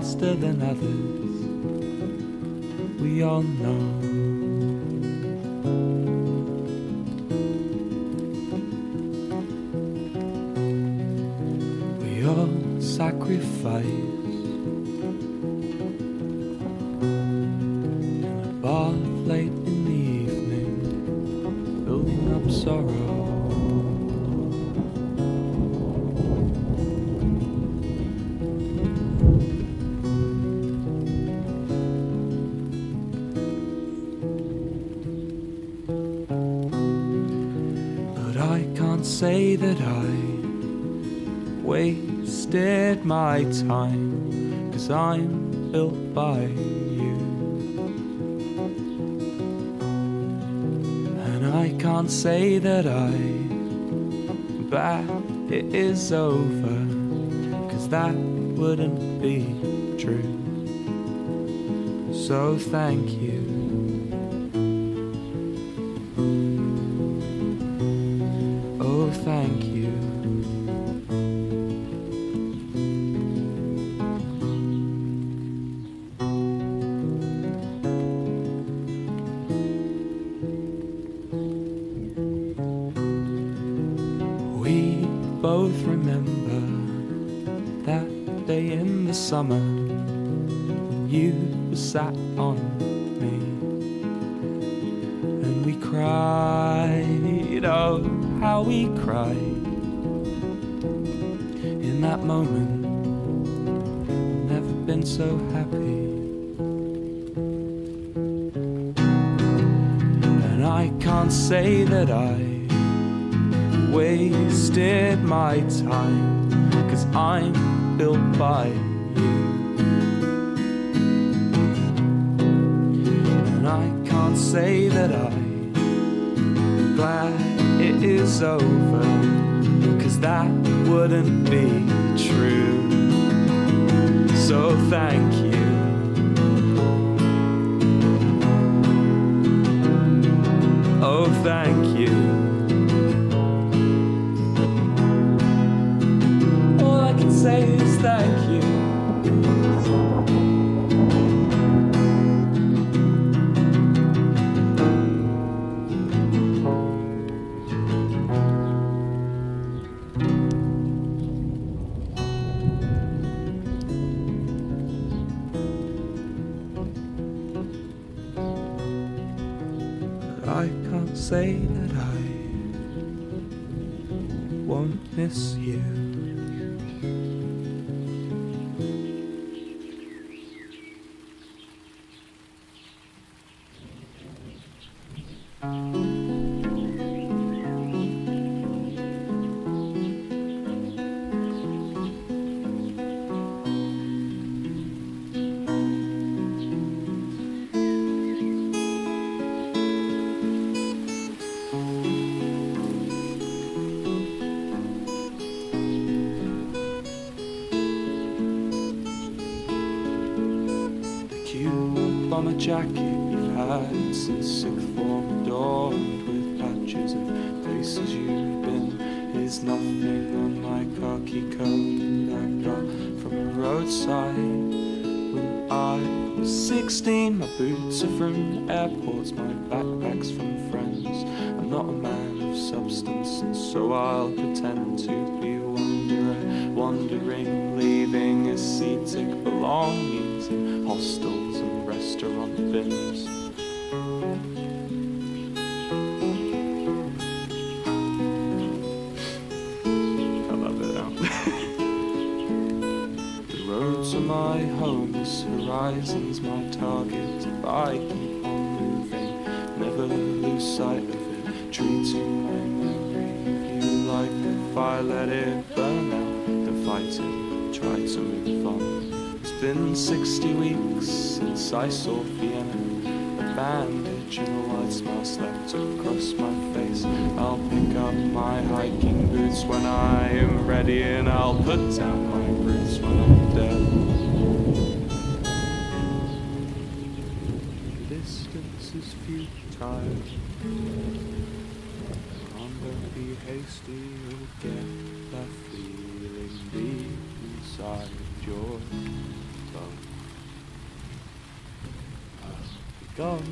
faster than others. Wasted my time, cause I'm built by you. And I can't say that I bet it is over, cause that wouldn't be true. So thank you. Can't say that I wasted my time, cause I'm built by you. And I can't say that I'm glad it is over, cause that wouldn't be true. So thank you. Oh, thank you. All I can say is thank you. I can't say that I won't miss you. Hostels and restaurant bins. I love it now. the roads are my home, this horizon's my target. If I 60 weeks since I saw Vienna. A bandage and a white smile slept across my face. I'll pick up my hiking boots when I am ready, and I'll put down my roots when I'm dead. Distance is futile. Don't be hasty, you'll get that feeling deep inside your I'll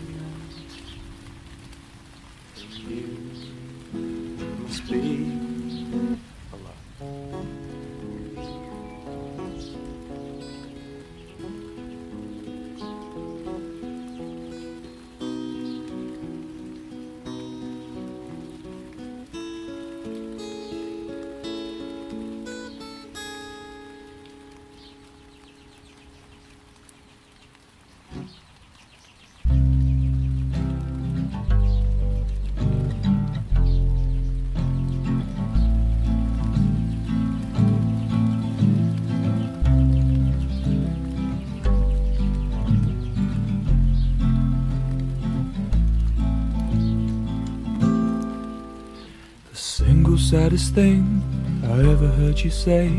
saddest thing I ever heard you say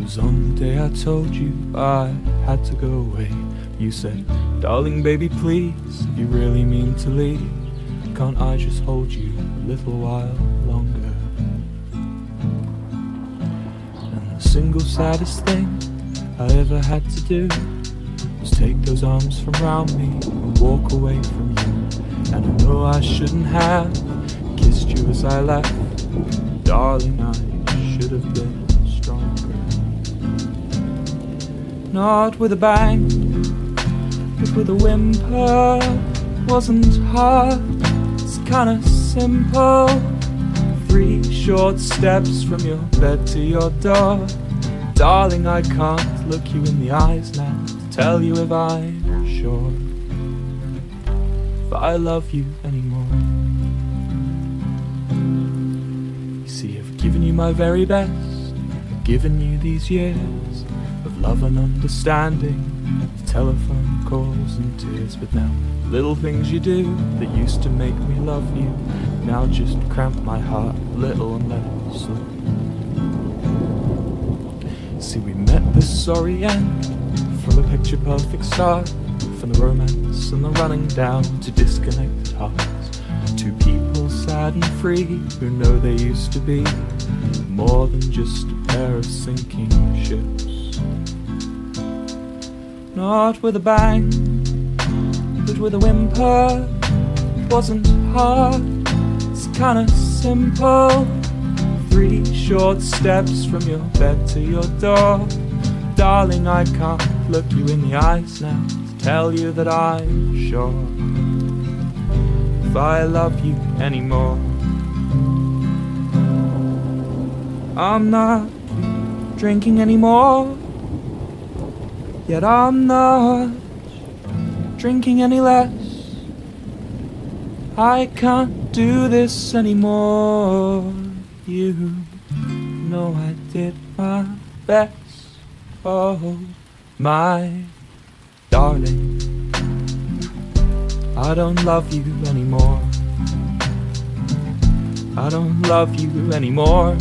was on the day I told you I had to go away. You said, Darling baby, please, you really mean to leave, can't I just hold you a little while longer? And the single saddest thing I ever had to do was take those arms from round me and walk away from you. And I know I shouldn't have kissed you as I left. Darling, I should have been stronger. Not with a bang, but with a whimper. Wasn't hard, it's kinda simple. Three short steps from your bed to your door. Darling, I can't look you in the eyes now to tell you if I'm sure if I love. You given you my very best, I've given you these years of love and understanding, of telephone calls and tears. But now, little things you do that used to make me love you, now just cramp my heart a little and let it slip. See, we met this sorry end from a picture perfect start, from the romance and the running down to disconnected hearts. Two people sad and free who know they used to be more than just a pair of sinking ships. Not with a bang, but with a whimper. It wasn't hard, it's kinda simple. Three short steps from your bed to your door. Darling, I can't look you in the eyes now to tell you that I'm sure if I love you anymore. I'm not drinking anymore, yet I'm not drinking any less. I can't do this anymore. You know I did my best. Oh, my darling. I don't love you anymore. I don't love you anymore.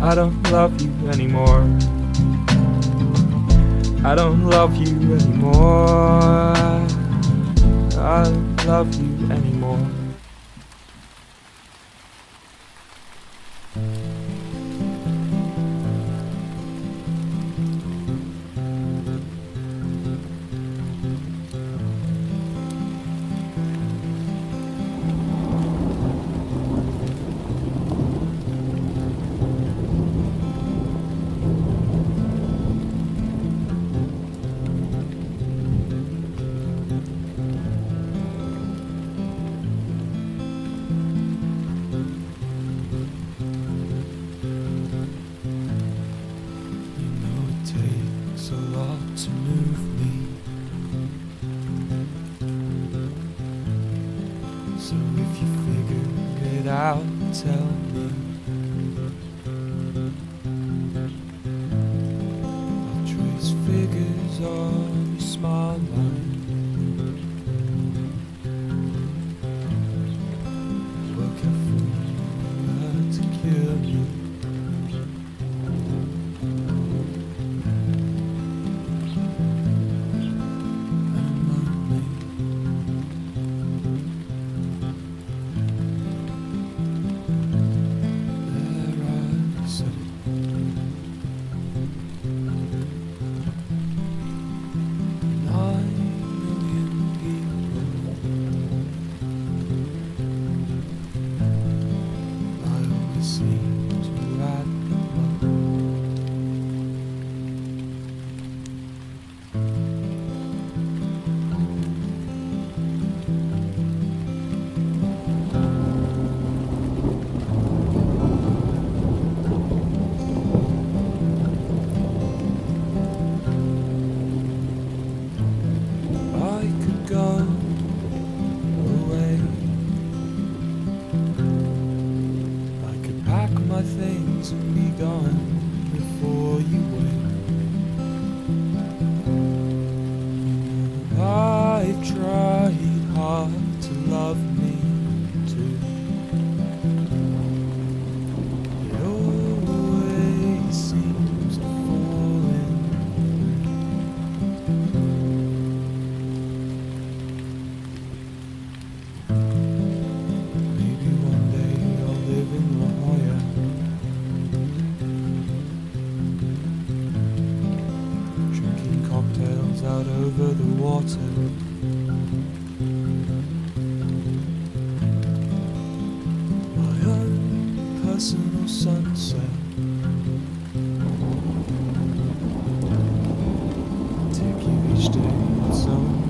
I don't love you anymore. I don't love you anymore. I don't love you anymore. So if you figure it out, tell me. Take you each day. Its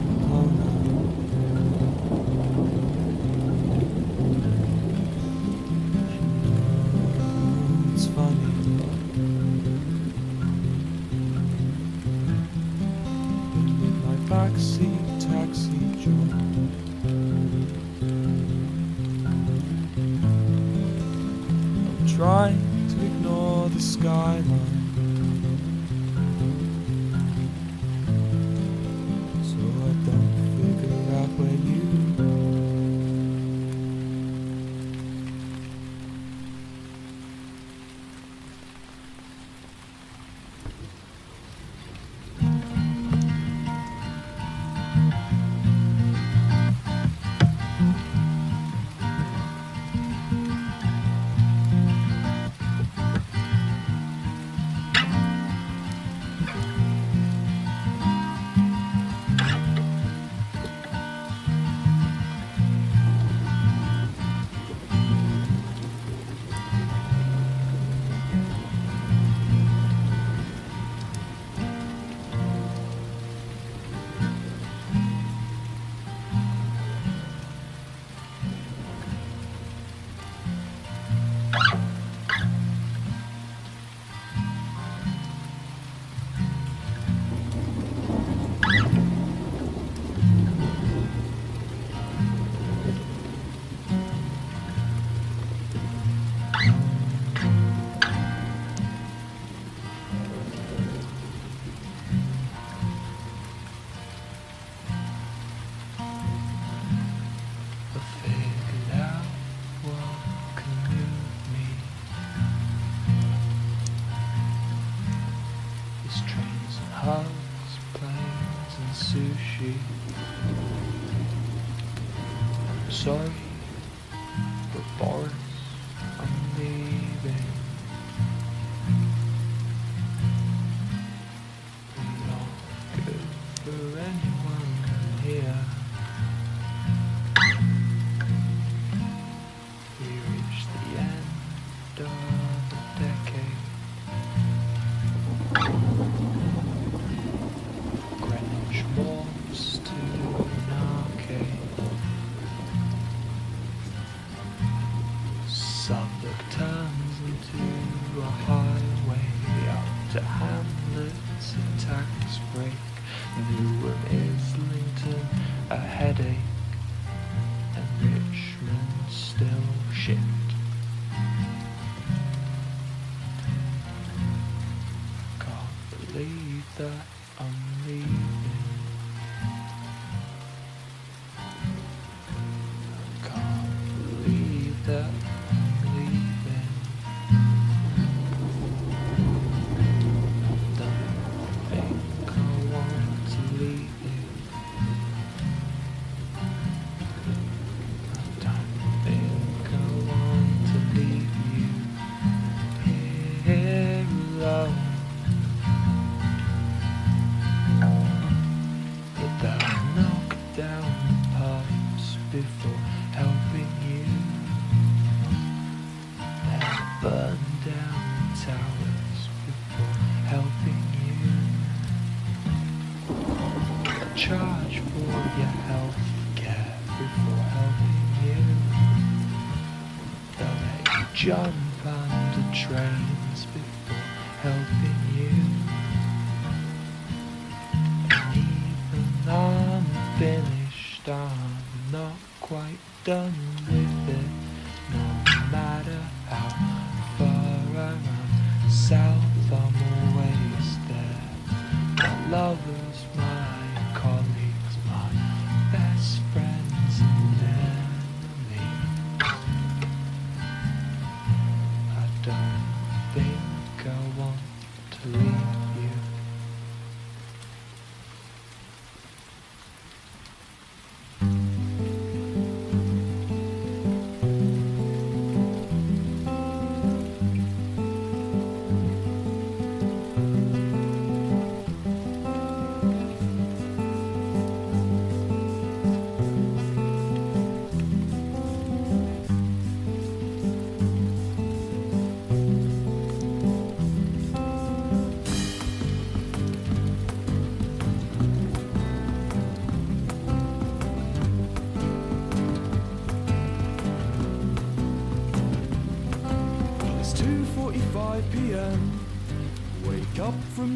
make you jump under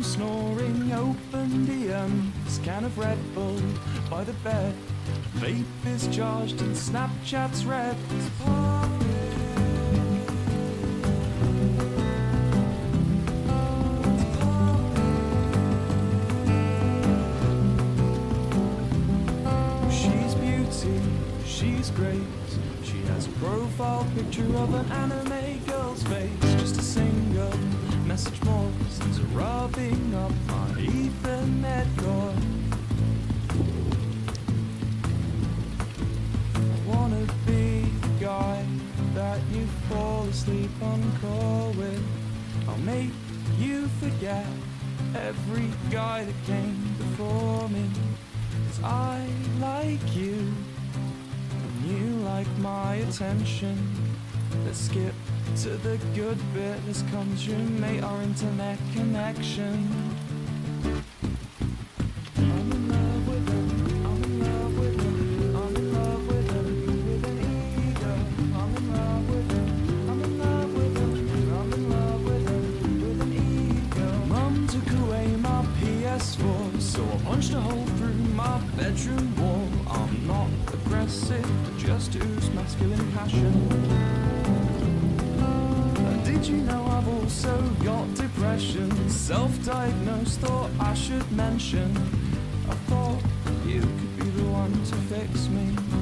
snoring, open DM. Um, scan of Red Bull by the bed. Vape is charged and Snapchat's red. She's beauty, she's great. She has a profile picture of an anime girl's face. Just a single message more since rubbing up my Ethernet cord. I wanna be the guy that you fall asleep on call with. I'll make you forget every guy that came before me. Cause I like you, and you like my attention. Let's skip to the good bit. Let's consummate our internet connection. I'm in love with her. I'm in love with her. I'm in love with her. With an ego. I'm in love with her. I'm in love with her. I'm in love with her. With an ego. Mum took away my PS4, so I punched a hole through my bedroom wall. I'm not aggressive, just ooze masculine passion. Did you know I've also got depression? Self-diagnosed, thought I should mention. I thought you could be the one to fix me.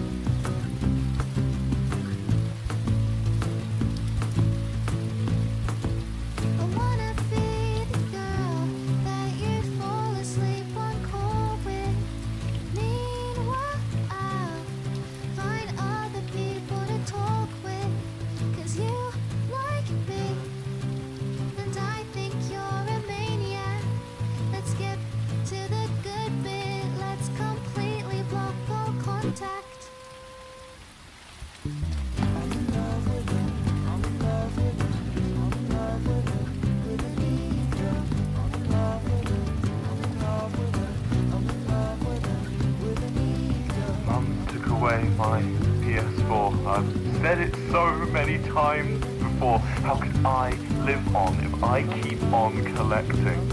Away my PS4. I've said it so many times before. How can I live on if I keep on collecting?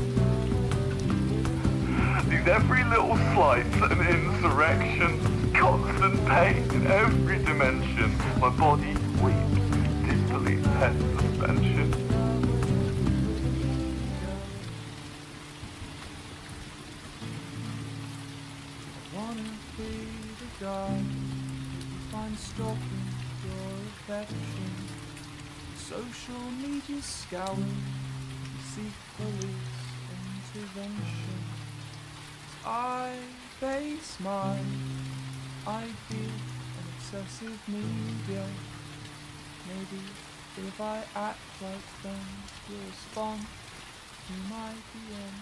These every little slight's an insurrection. Constant pain in every dimension. My body weeps, disbelief head suspension. Media scouring, you seek police intervention. I base my ideal on excessive media. Maybe if I act like them, you'll respond to my DM.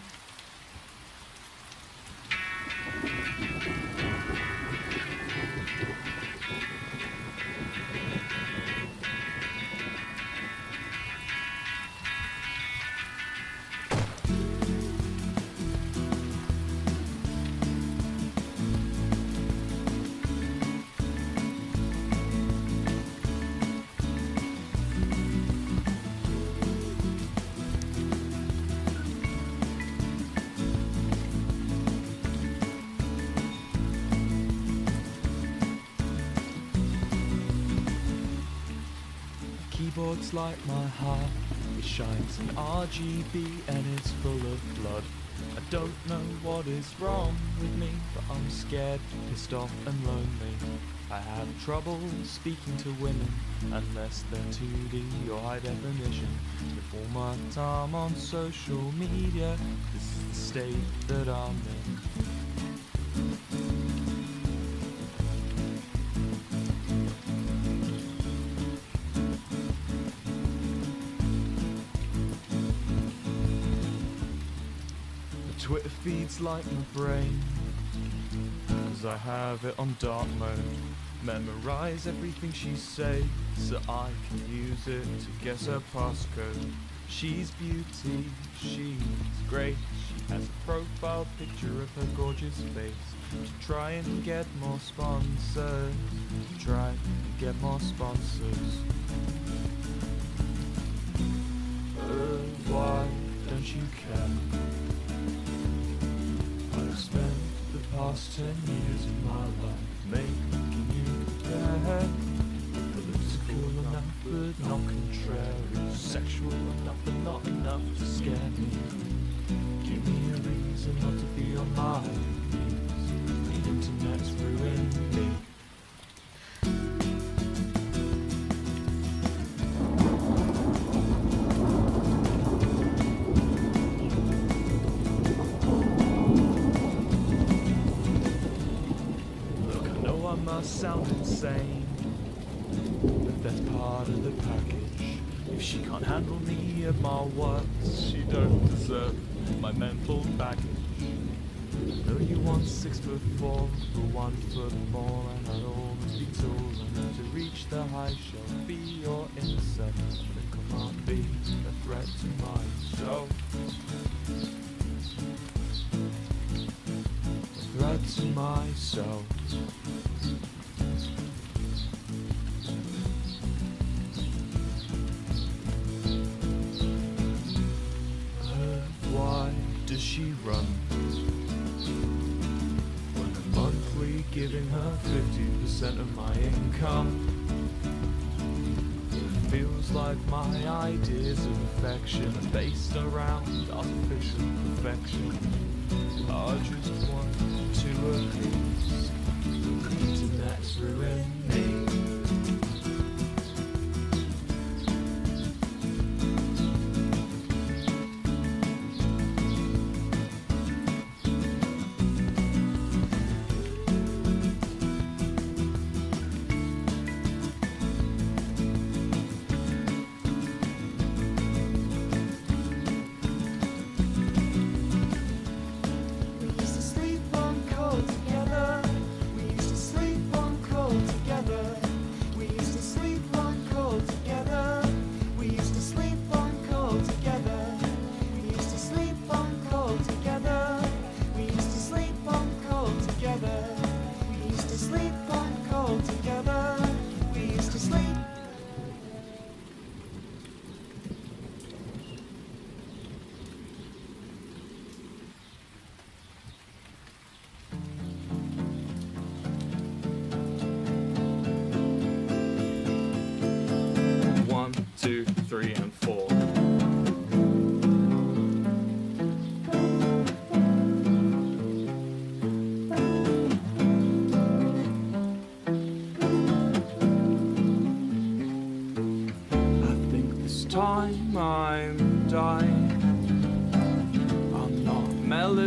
Keyboard's like my heart, it shines in RGB and it's full of blood. I don't know what is wrong with me, but I'm scared, pissed off and lonely. I have trouble speaking to women unless they're 2D or high definition. With all my time on social media, this is the state that I'm in. Twitter feed's like my brain. Cause I have it on dark mode. Memorize everything she says so I can use it to guess her passcode. She's beauty, she's great. She has a profile picture of her gorgeous face. To try and get more sponsors. To try and get more sponsors. Uh, much you care. I've spent the past ten years of my life making you bad. Political enough but not contrary. Sexual enough but not enough to scare me. Give me a reason not to be on my knees. The internet's ruined sound insane, but that's part of the package. If she can't handle me at my worst, she don't deserve my mental baggage. Know you want six foot four, but one foot more, and I'd always be tall enough to reach the high shelf. Be your insect, but I might be a threat to myself. A threat to myself. Giving her 50% of my income. It feels like my ideas of affection are based around artificial perfection. I just want to appease. The ruined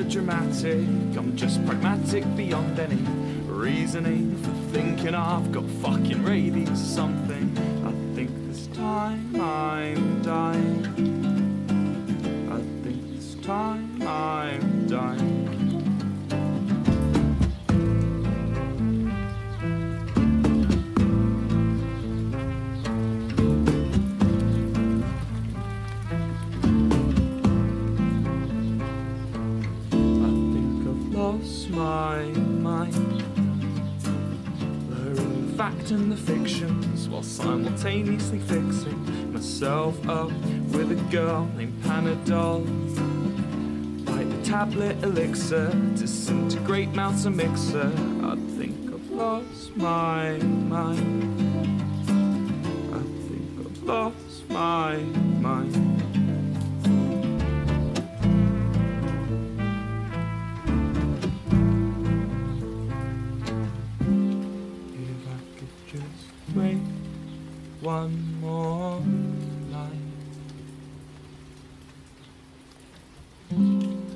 melodramatic, I'm just pragmatic beyond any reasoning for thinking I've got fucking rabies or something. I think this time simultaneously fixing myself up with a girl named Panadol. Like the tablet elixir, disintegrate mouths a mixer. I think I've lost my mind. I think I've lost my mind. One more night,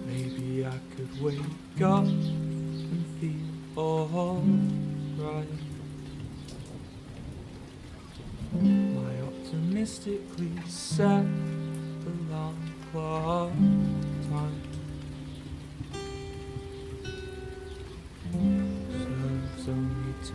maybe I could wake up and feel alright. My optimistically set alarm clock time. serves only to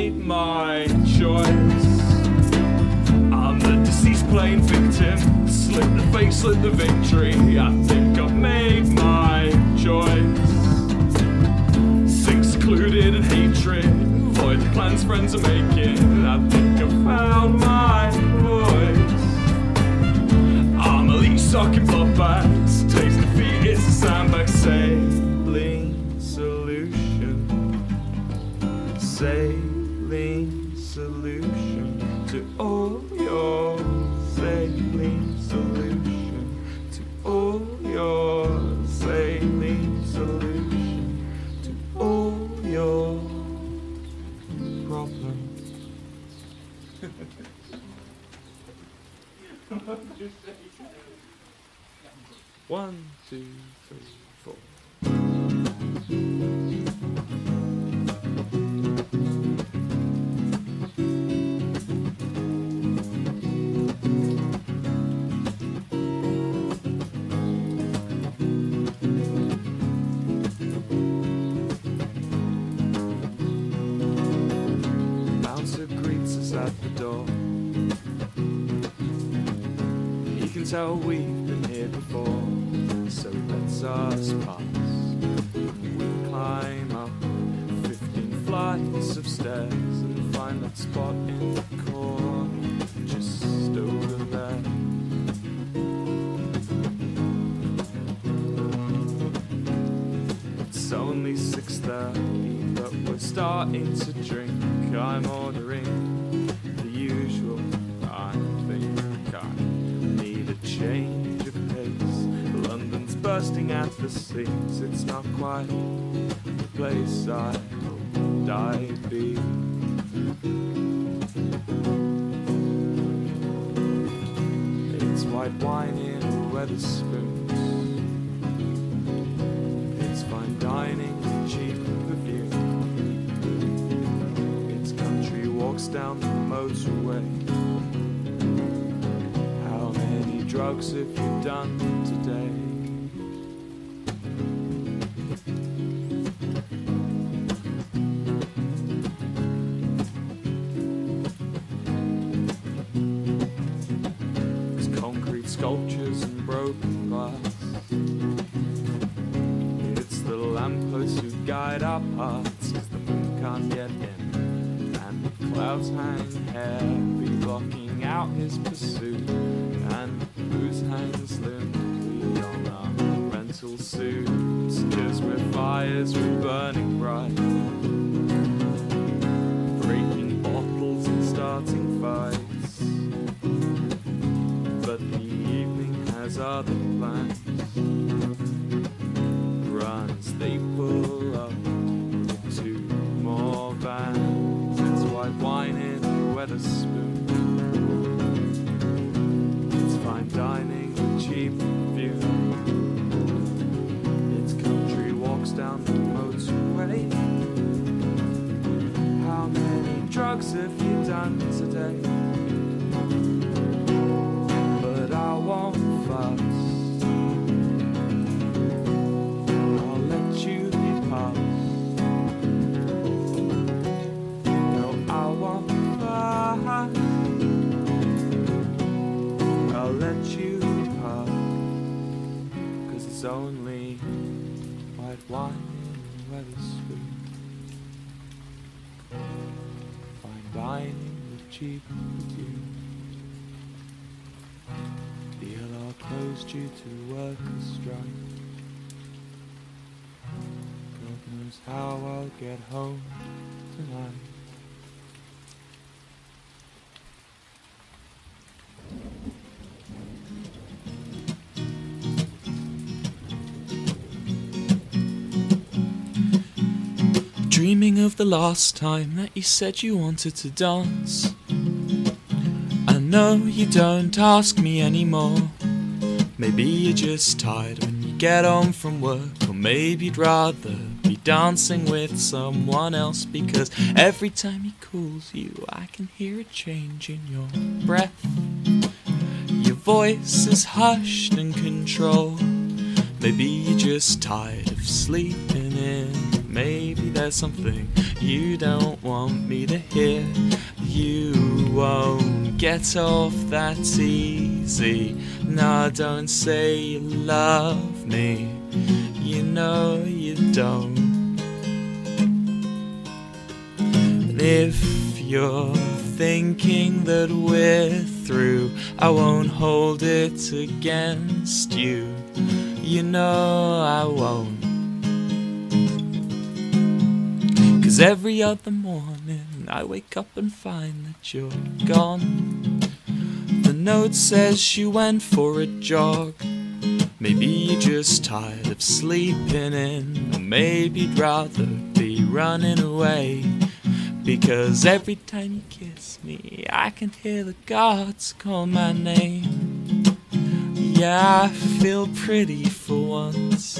made my choice. I'm the deceased playing victim. Slip the face, slip the victory. I think I've made my choice. Six secluded in hatred. Void the plans friends are making. I think I've found my voice. I'm a leech sucking bloodbaths. Taste defeat, it's a sandbag sailing solution. Save to all your sailing solution to all your sailing solution to all your problems. One, two, He can drugs have you done today? In due to workers' strike. God knows how I'll get home tonight. Dreaming of the last time that you said you wanted to dance. I know you don't ask me anymore. Maybe you're just tired when you get home from work, or maybe you'd rather be dancing with someone else because every time he calls you, I can hear a change in your breath. Your voice is hushed and controlled. Maybe you're just tired of sleeping in. Maybe there's something you don't want me to hear. You won't get off that easy. No, don't say you love me. You know you don't. If you're thinking that we're through, I won't hold it against you. You know I won't. Cause every other morning I wake up and find that you're gone. Note says she went for a jog. Maybe you're just tired of sleeping in, or maybe you'd rather be running away. Because every time you kiss me, I can hear the gods call my name. Yeah, I feel pretty for once,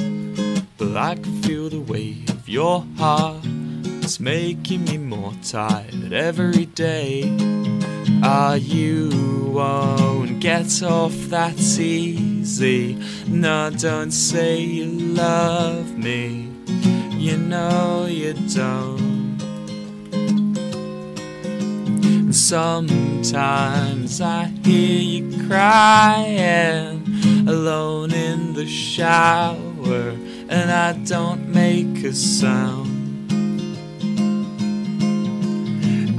but I can feel the weight of your heart. It's making me more tired every day. Ah, you won't get off that easy. No, don't say you love me. You know you don't. Sometimes I hear you crying alone in the shower, and I don't make a sound.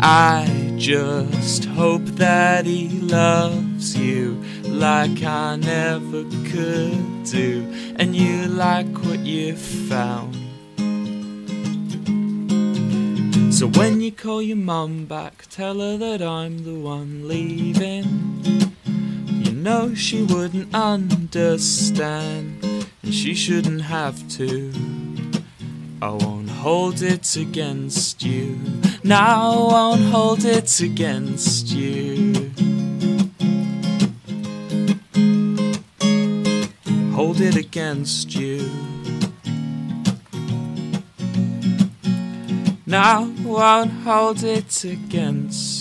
I just hope that he loves you like I never could do, and you like what you found. So when you call your mum back, tell her that I'm the one leaving. You know she wouldn't understand, and she shouldn't have to. I won't hold it against you. Now won't hold it against you. Hold it against you. Now won't hold it against.